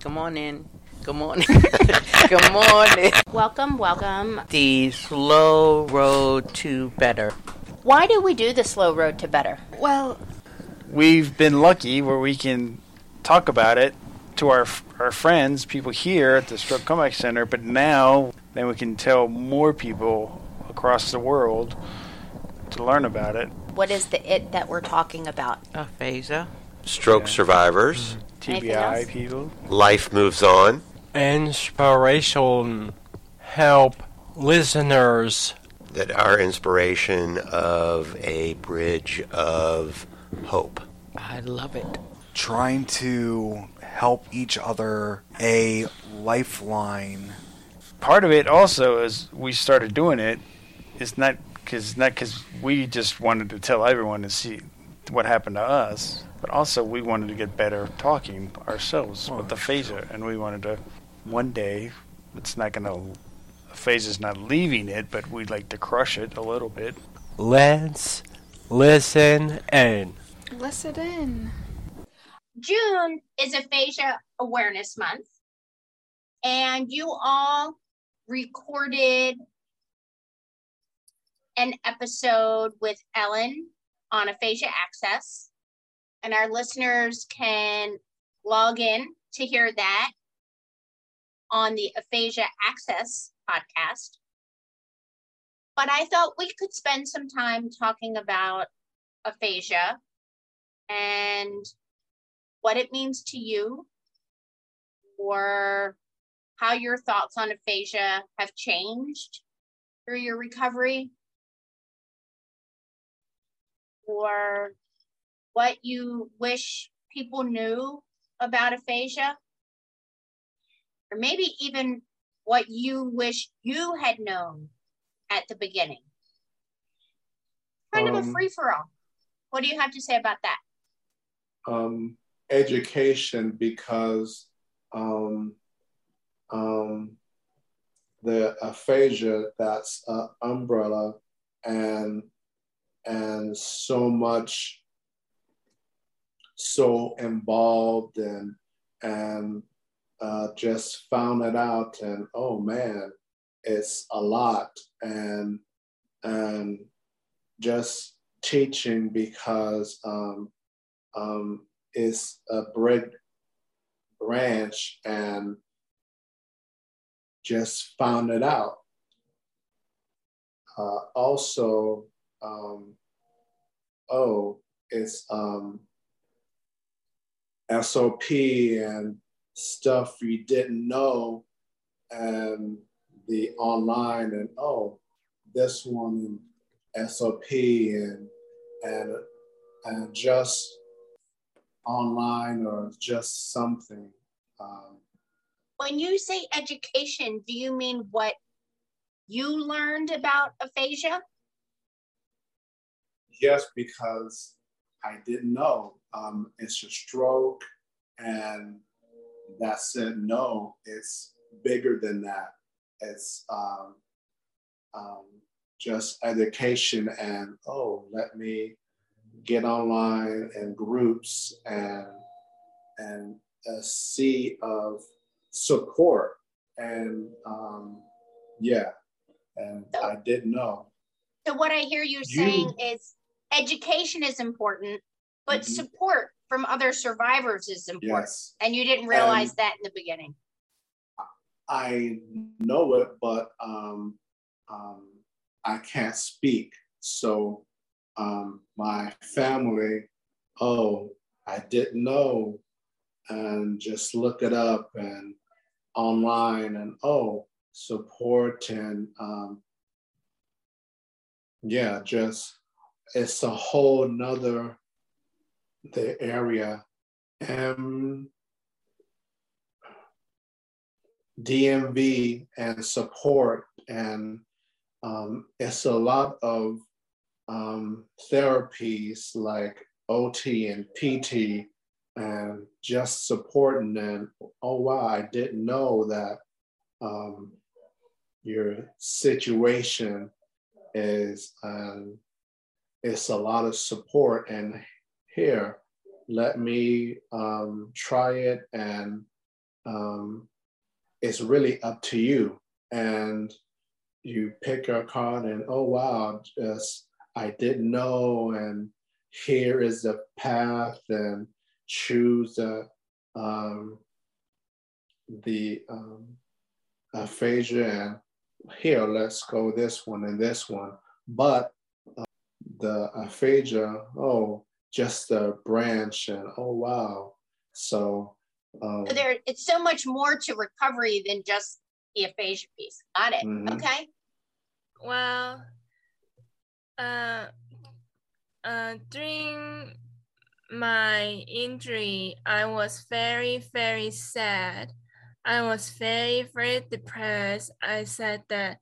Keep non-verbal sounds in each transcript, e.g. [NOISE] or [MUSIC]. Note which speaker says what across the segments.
Speaker 1: Come on in. Good morning. [LAUGHS] Good morning.
Speaker 2: Welcome, welcome.
Speaker 1: The slow road to better.
Speaker 2: Why do we do the slow road to better?
Speaker 3: Well,
Speaker 4: we've been lucky where we can talk about it to our our friends, people here at the Stroke Comeback Center, but now then we can tell more people across the world to learn about it.
Speaker 2: What is the it that we're talking about?
Speaker 1: Aphasia.
Speaker 5: Stroke
Speaker 4: Yeah.
Speaker 5: survivors.
Speaker 2: Anything
Speaker 4: TBI people.
Speaker 5: Life moves on.
Speaker 6: inspiration help listeners
Speaker 5: That our inspiration of a bridge of hope.
Speaker 1: I love it.
Speaker 3: trying to help each other a lifeline.
Speaker 4: Part of it also is we started doing it. It's not because not because we just wanted to tell everyone to see what happened to us, but also we wanted to get better talking ourselves with the aphasia, and we wanted to one day. It's not going to aphasia's not leaving it, but we'd like to crush it a little bit.
Speaker 6: let's listen in
Speaker 7: Listen in.
Speaker 2: June is Aphasia Awareness Month, and you all recorded an episode with Ellen on Aphasia Access, and our listeners can log in to hear that on the Aphasia Access podcast. But I thought we could spend some time talking about aphasia and what it means to you or how your thoughts on aphasia have changed through your recovery or what you wish people knew about aphasia? Or maybe even what you wish you had known at the beginning. Kind of a
Speaker 8: Um,
Speaker 2: free-for-all. What do you have to say about that?
Speaker 8: Um, education because um, um, the aphasia that's an umbrella and and so much so involved and and uh, just found it out and oh man it's a lot and and just teaching because um, um, is a brick branch and just found it out. Uh, also, um, oh, it's um, SOP and stuff you didn't know, and the online and oh, this one SOP and and and just online or just something. Um,
Speaker 2: when you say education, do you mean what you learned about aphasia?
Speaker 8: yes, because I didn't know um, it's a stroke, and that's it. No, it's bigger than that. It's um, um, just education, and oh, let me get online and groups and and a sea of support and um, yeah, and I didn't know.
Speaker 2: So, what I hear You- saying is education is important, but
Speaker 8: Mhm.
Speaker 2: support from other survivors is important.
Speaker 8: Yes.
Speaker 2: And you didn't realize
Speaker 8: And-
Speaker 2: that in the beginning.
Speaker 8: I know it, but um, um, I can't speak. So um, my family, oh, I didn't know, and just look it up and online and oh, support and um, yeah, just it's a whole nother the area. And DMV and support, and um, it's a lot of um, therapies like OT and PT, and just supporting them. Oh wow, I didn't know that um, your situation is um, it's a lot of support, and here, let me um, try it and um, it's really up to you. And you pick your card and oh wow, just I didn't know, and here is the path, and choose the um, the um, aphasia, and here let's go this one and this one. But the aphasia, oh, just a branch, and oh wow, so. Um,
Speaker 2: So there, it's so much more to recovery than just the aphasia piece. Got it.
Speaker 8: Mhm.
Speaker 2: Okay.
Speaker 7: Well, uh, uh, during my injury, I was very, very sad. I was very, very depressed. I said that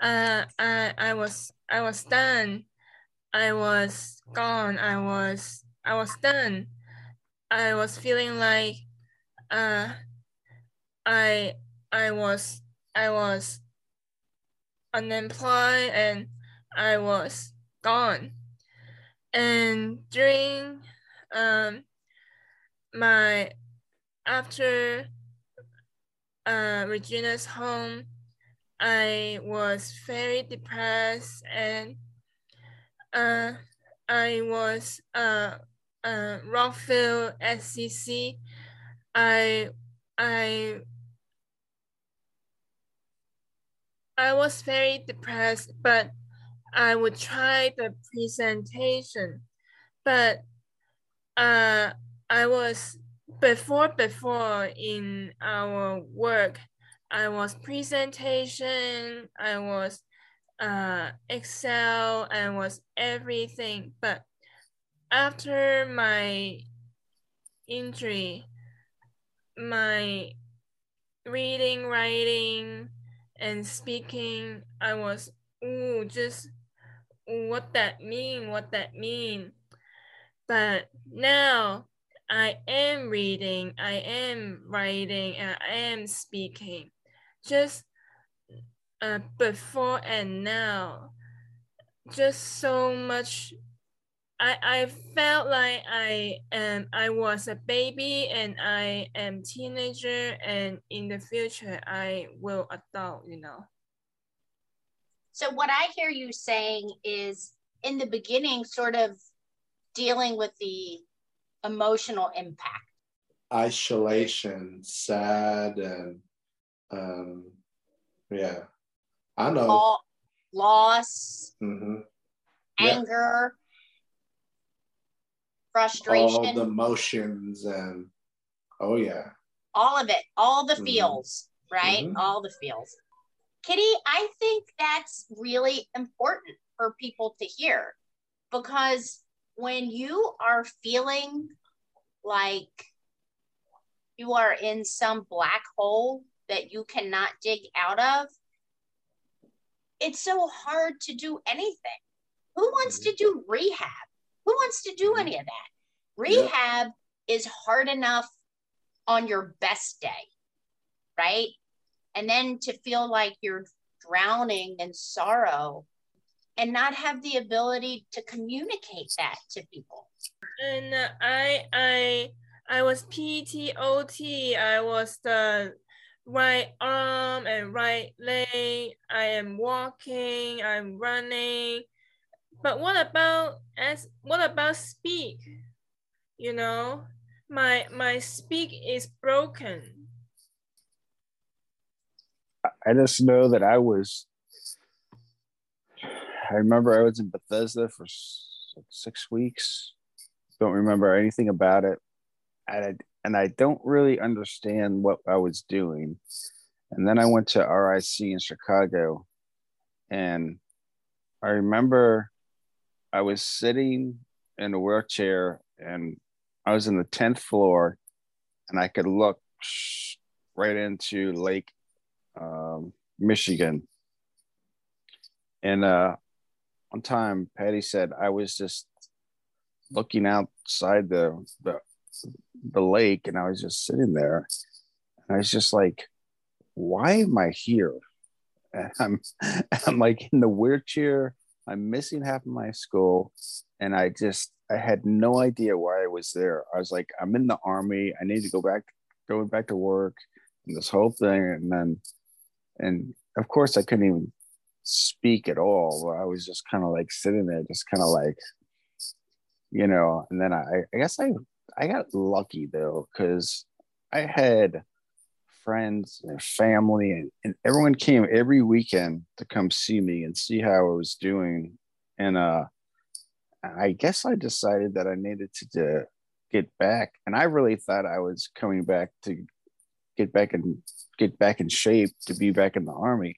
Speaker 7: uh, I, I was, I was done. I was gone. I was, I was done. I was feeling like, uh, I, I was, I was unemployed and I was gone. And during um, my after uh, Regina's home, I was very depressed and uh, I was uh, uh, Rockville SCC. I I I was very depressed, but I would try the presentation. But uh, I was before before in our work, I was presentation, I was uh, Excel, and was everything. But after my injury, my reading, writing, and speaking, I was ooh, just what that mean, what that mean. But now I am reading, I am writing, and I am speaking. Just uh, before and now, just so much. I, I felt like I am I was a baby and I am teenager and in the future I will adult, you know.
Speaker 2: So what I hear you saying is in the beginning, sort of dealing with the emotional impact.
Speaker 8: isolation, sad, and um, yeah, I know.
Speaker 2: Lo- loss,
Speaker 8: hmm Yeah.
Speaker 2: anger,
Speaker 8: All the emotions and oh yeah,
Speaker 2: all of it, all the
Speaker 8: Mhm.
Speaker 2: feels, right?
Speaker 8: Mhm.
Speaker 2: All the feels. Kitty, I think that's really important for people to hear because when you are feeling like you are in some black hole that you cannot dig out of, it's so hard to do anything. Who wants to mm-hmm. do rehab? Who wants to do mm-hmm. any of that? Rehab is hard enough on your best day, right? And then to feel like you're drowning in sorrow and not have the ability to communicate that to people.
Speaker 7: And I I I was PTOT. I was the right arm and right leg. I am walking. I'm running. But what about as what about speak? You know, my my speak is broken.
Speaker 9: I just know that I was. I remember I was in Bethesda for six weeks. Don't remember anything about it, I, and I don't really understand what I was doing. And then I went to RIC in Chicago, and I remember I was sitting in a wheelchair, and I was in the tenth floor, and I could look right into Lake um, Michigan. And uh, one time, Patty said I was just looking outside the, the the lake, and I was just sitting there, and I was just like, "Why am I here?" [LAUGHS] And I'm I'm like in the wheelchair. I'm missing half of my skull, and I just I had no idea why I was there. I was like, I'm in the army. I need to go back, going back to work. And this whole thing, and then and of course I couldn't even speak at all. I was just kind of like sitting there, just kind of like, you know. And then I, I guess I, I got lucky though, because I had friends and family, and, and everyone came every weekend to come see me and see how I was doing. And uh, I guess I decided that I needed to, to get back, and I really thought I was coming back to get back and get back in shape to be back in the army.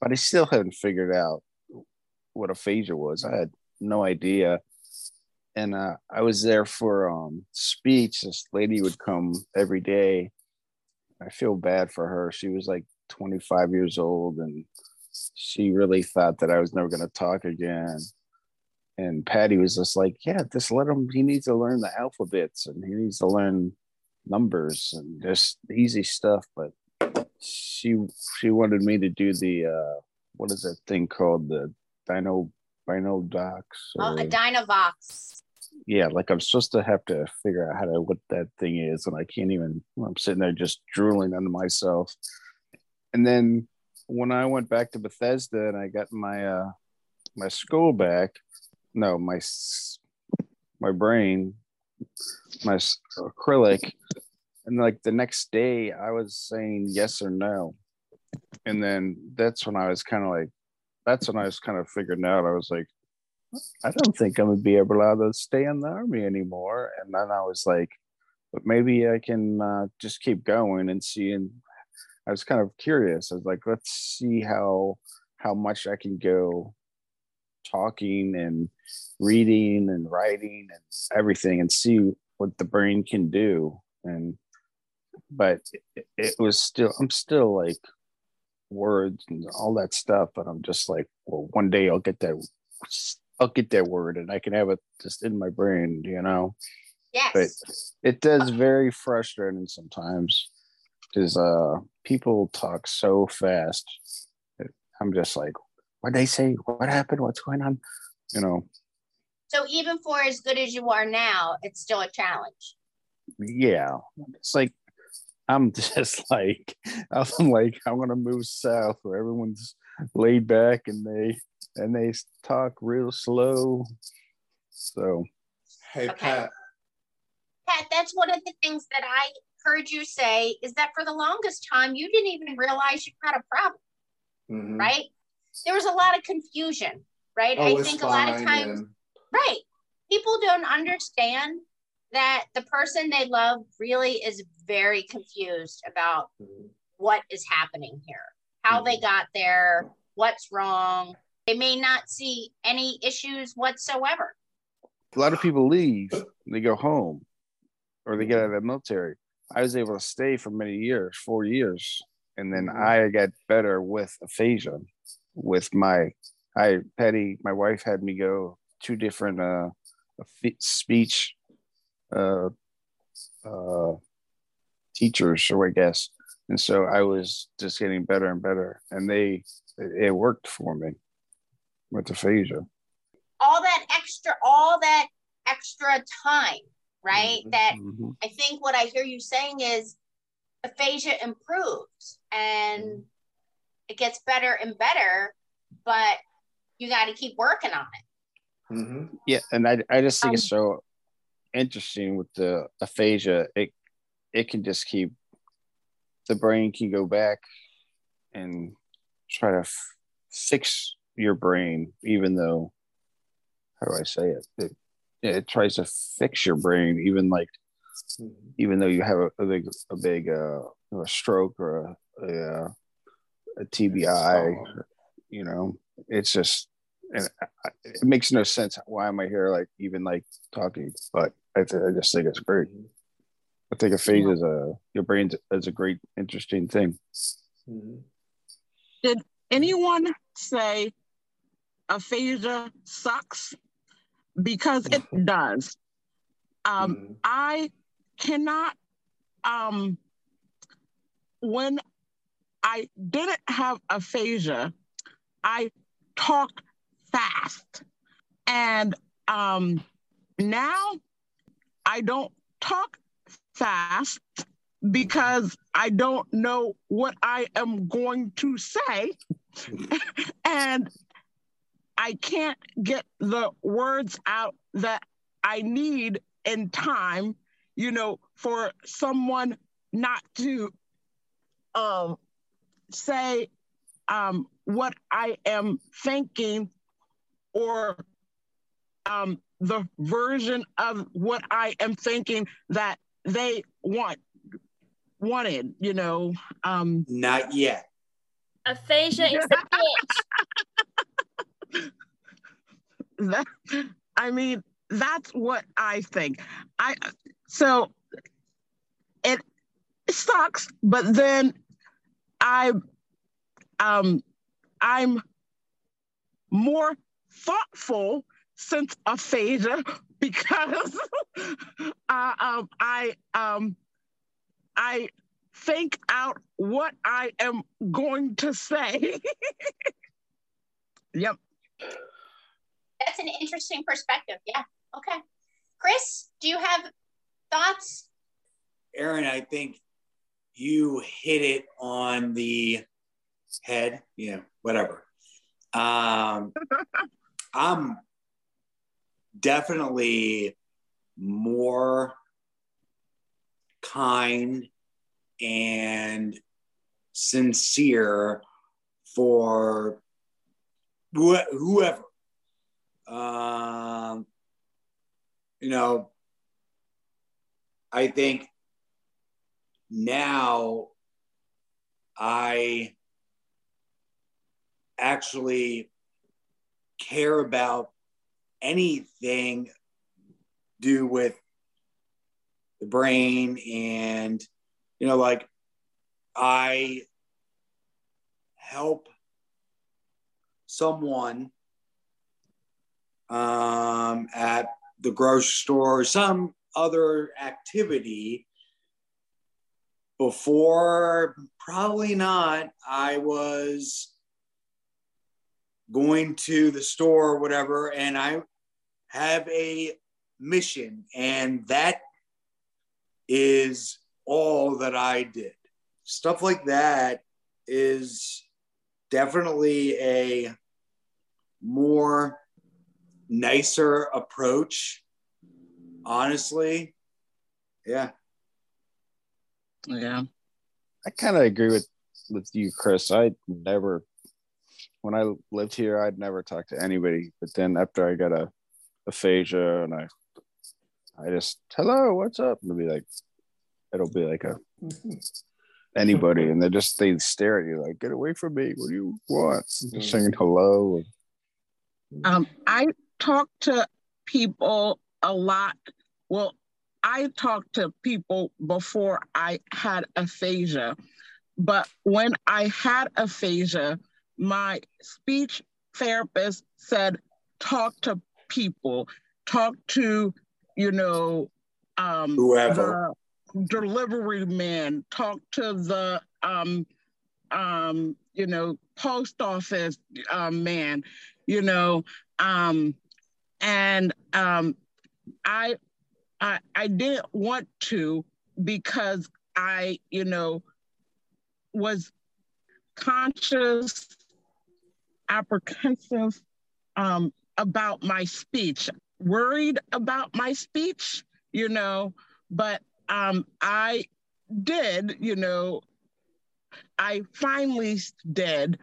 Speaker 9: But I still hadn't figured out what aphasia was. I had no idea. And uh, I was there for um, speech. This lady would come every day. I feel bad for her. She was like 25 years old and she really thought that I was never going to talk again. And Patty was just like, yeah, just let him, he needs to learn the alphabets and he needs to learn numbers and just easy stuff. But she she wanted me to do the uh what is that thing called the Dino Dino Docs?
Speaker 2: Oh, a Dynavox.
Speaker 9: Yeah, like I'm supposed to have to figure out how to what that thing is, and I can't even. I'm sitting there just drooling under myself. And then when I went back to Bethesda and I got my uh my skull back, no, my my brain, my acrylic, and like the next day i was saying yes or no and then that's when i was kind of like that's when i was kind of figuring out i was like i don't think i'm gonna be able to stay in the army anymore. And then i was like but maybe i can uh, just keep going and see. And i was kind of curious. I was like let's see how how much i can go talking and reading and writing and everything and see what the brain can do. And but it, it was still i'm still like words and all that stuff but i'm just like well one day i'll get that i'll get that word and i can have it just in my brain you know?
Speaker 2: Yes.
Speaker 9: but it does very frustrating sometimes because uh people talk so fast i'm just like what they say? What happened? What's going on? You know?
Speaker 2: So even for as good as you are now it's still a challenge.
Speaker 9: Yeah. It's like I'm [LAUGHS] just like I'm like I want to move south where everyone's laid back and they and they talk real slow. So
Speaker 8: hey
Speaker 2: Okay.
Speaker 8: Pat,
Speaker 2: Pat, that's one of the things that I heard you say is that for the longest time you didn't even realize you had a problem,
Speaker 8: Mhm.
Speaker 2: right? There was a lot of confusion, right?
Speaker 8: Oh,
Speaker 2: I
Speaker 8: it's
Speaker 2: think a lot of times,
Speaker 8: and-
Speaker 2: right? People don't understand that the person they love really is very confused about
Speaker 8: Mhm.
Speaker 2: what is happening here, how they got there, what's wrong. They may not see any issues whatsoever.
Speaker 9: a lot of people leave they go home or they get out of the military. I was able to stay for many years, four years, and then
Speaker 8: Mhm.
Speaker 9: I got better with aphasia. With my, I Patty, my wife had me go two different uh, speech uh, uh, teachers, so I guess, and so I was just getting better and better, and they it worked for me with aphasia.
Speaker 2: all that extra all that extra time right
Speaker 8: Mhm.
Speaker 2: that
Speaker 9: Mhm.
Speaker 2: i think what i hear you saying is aphasia improves and it gets better and better but you got to keep working on it
Speaker 8: Mhm.
Speaker 9: Yeah, and I I just think
Speaker 2: Um,
Speaker 9: it's so interesting with the aphasia. It it can just keep the brain can go back and try to f- fix your brain, even though how do I say it? It, it tries to fix your brain, even like
Speaker 8: Mhm.
Speaker 9: even though you have a, a big a big uh, a stroke or a a, uh, a TBI,
Speaker 8: Oh.
Speaker 9: you know, it's just and I- I- it makes no sense. Why am I here? Like even like talking, but I, th- I just think it's great. I think aphasia is a your brain is a great, interesting thing.
Speaker 8: Mhm.
Speaker 10: anyone say aphasia sucks? Because it does. Um,
Speaker 8: Mhm.
Speaker 10: I cannot, um, when I didn't have aphasia, I talked fast. And um, now I don't talk fast because I don't know what I am going to say. [LAUGHS] and I can't get the words out that I need in time, you know, for someone not to um, say um, what I am thinking or um, the version of what I am thinking that they want wanted, you know. Um,
Speaker 11: Not yet.
Speaker 7: Aphasia is a bitch.
Speaker 10: That, [LAUGHS] I mean, that's what I think. I so it sucks, but then I um I'm more thoughtful since aphasia [LAUGHS] because [LAUGHS] uh, um, I um I think out what I am going to say. yep.
Speaker 2: That's an interesting perspective. Yeah. Okay. Chris, do you have thoughts?
Speaker 11: Aaron, I think you hit it on the head, you know, whatever. Um, [LAUGHS] I'm definitely more kind and sincere for wh- whoever. Um, you know, I think now I actually care about anything do with the brain and you know like i help someone um, at the grocery store or some other activity before probably not. I was going to the store or whatever and i have a mission and that is all that i did. Stuff like that is definitely a more nicer approach honestly yeah
Speaker 10: Yeah.
Speaker 9: I kind of agree with with you, Chris. I never, when I lived here, I'd never talk to anybody. But then after I got a aphasia, and I, I just hello, what's up? And it'll be like, it'll be like a [LAUGHS] anybody, and they just they stare at you like, get away from me. What do you want? Just saying hello.
Speaker 10: Um, I talk to people a lot. Well, I talked to people before I had aphasia, but when I had aphasia, my speech therapist said, talk to people, talk to, you know, um,
Speaker 11: Whoever.
Speaker 10: delivery man, talk to the, um, um, you know, post office um, man, you know, um, and um, I, I I didn't want to because I, you know, was conscious, apprehensive um, about my speech, worried about my speech, you know, but um, I did, you know, I finally did.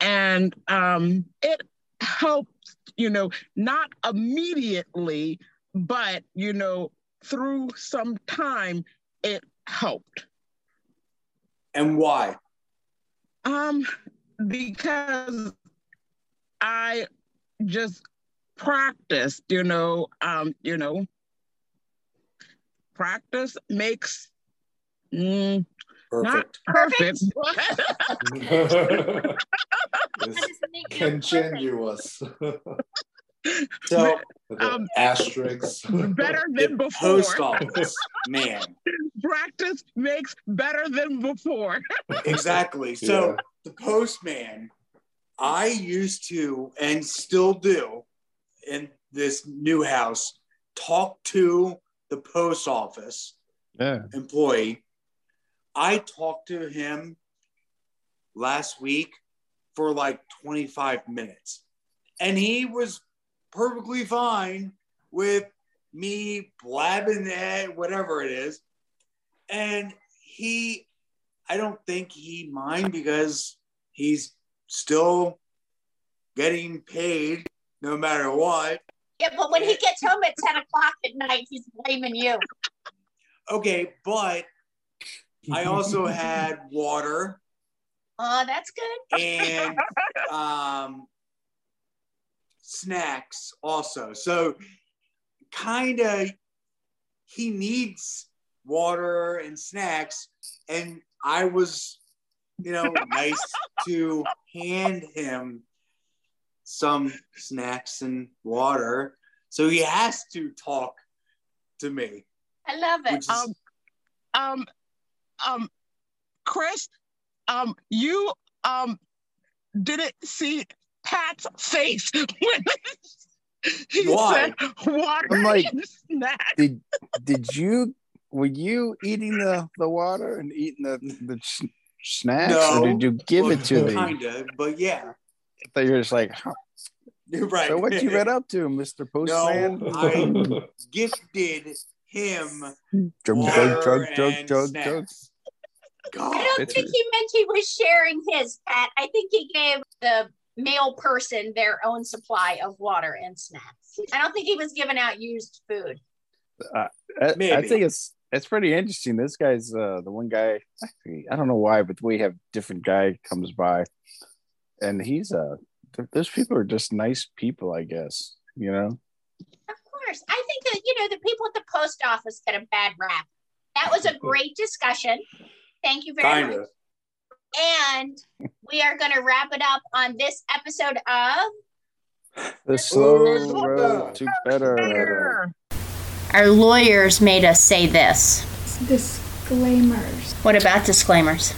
Speaker 10: And um, it helped, you know, not immediately, but, you know, through some time, it helped.
Speaker 11: and why
Speaker 10: Um, because I just practiced, you know, um, you know, practice makes mm, not
Speaker 11: Perfect.
Speaker 10: perfect. [LAUGHS] [LAUGHS] [LAUGHS]
Speaker 8: it's continuous.
Speaker 11: so
Speaker 10: um,
Speaker 8: asterisks.
Speaker 10: better [LAUGHS] than before.
Speaker 11: post office man
Speaker 10: practice makes better than before. [LAUGHS]
Speaker 11: exactly so
Speaker 8: Yeah.
Speaker 11: the postman i used to and still do in this new house talk to the post office
Speaker 9: Yeah.
Speaker 11: employee I talked to him last week for like 25 minutes, and he was perfectly fine with me blabbing it, whatever it is. And he, I don't think he mind because he's still getting paid no matter what.
Speaker 2: Yeah, but when he gets home at 10 o'clock at night, he's blaming you.
Speaker 11: Okay, but I also had water
Speaker 2: Oh, that's good.
Speaker 11: and [LAUGHS] um, snacks also. So kind of he needs water and snacks, and I was, you know, nice to hand him some snacks and water. So he has to talk to me.
Speaker 2: I love it.
Speaker 10: Um, um, um, Chris, um, you um didn't see Pat's face when [LAUGHS] he
Speaker 11: Why?
Speaker 10: said water
Speaker 9: I'm like,
Speaker 10: and snacks.
Speaker 9: Did did you were you eating the the water and eating the the s- snacks,
Speaker 11: No,
Speaker 9: or did you give it to me?
Speaker 11: Kinda, but yeah.
Speaker 9: thought you were just like, huh.
Speaker 11: You're right.
Speaker 9: so what you read up to, Mister [LAUGHS] Postman?
Speaker 11: No, I [LAUGHS] gifted him
Speaker 9: drug,
Speaker 11: water
Speaker 9: drug, drug, drug,
Speaker 11: and
Speaker 9: drug,
Speaker 11: snacks.
Speaker 9: Drug.
Speaker 11: God,
Speaker 2: I don't
Speaker 9: It's-
Speaker 2: think he meant he was sharing his, Pat. I think he gave the male person their own supply of water and snacks. I don't think he was giving out used food.
Speaker 9: I, I think it's it's pretty interesting. This guy's uh, the one guy. I don't know why, but we have different guy comes by, and he's uh, th- those people are just nice people, I guess. You know,
Speaker 2: Of course. I think that, you know, the people at the post office get a bad rap. That was a great discussion. Thank you very
Speaker 11: kind
Speaker 2: much. And we are going to wrap it up on this episode of
Speaker 9: the slow road to better.
Speaker 2: Our lawyers made us say this.
Speaker 12: Disclaimers.
Speaker 2: What about disclaimers?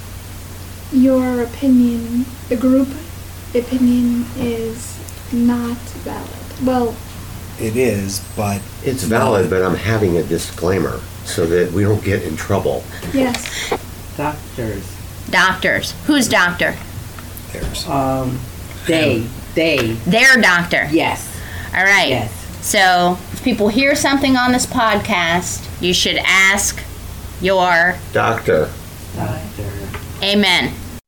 Speaker 12: Your opinion, the group opinion, is not valid. Well,
Speaker 3: It is, but
Speaker 5: It's valid, but I'm having a disclaimer so that we don't get in trouble.
Speaker 12: yes.
Speaker 13: Doctors.
Speaker 2: Doctors. Who's doctor?
Speaker 3: there's
Speaker 13: Um, they. They.
Speaker 2: Their doctor.
Speaker 13: Yes.
Speaker 2: All right.
Speaker 13: Yes.
Speaker 2: So if people hear something on this podcast, you should ask your
Speaker 5: Doctor.
Speaker 13: Doctor.
Speaker 2: amen.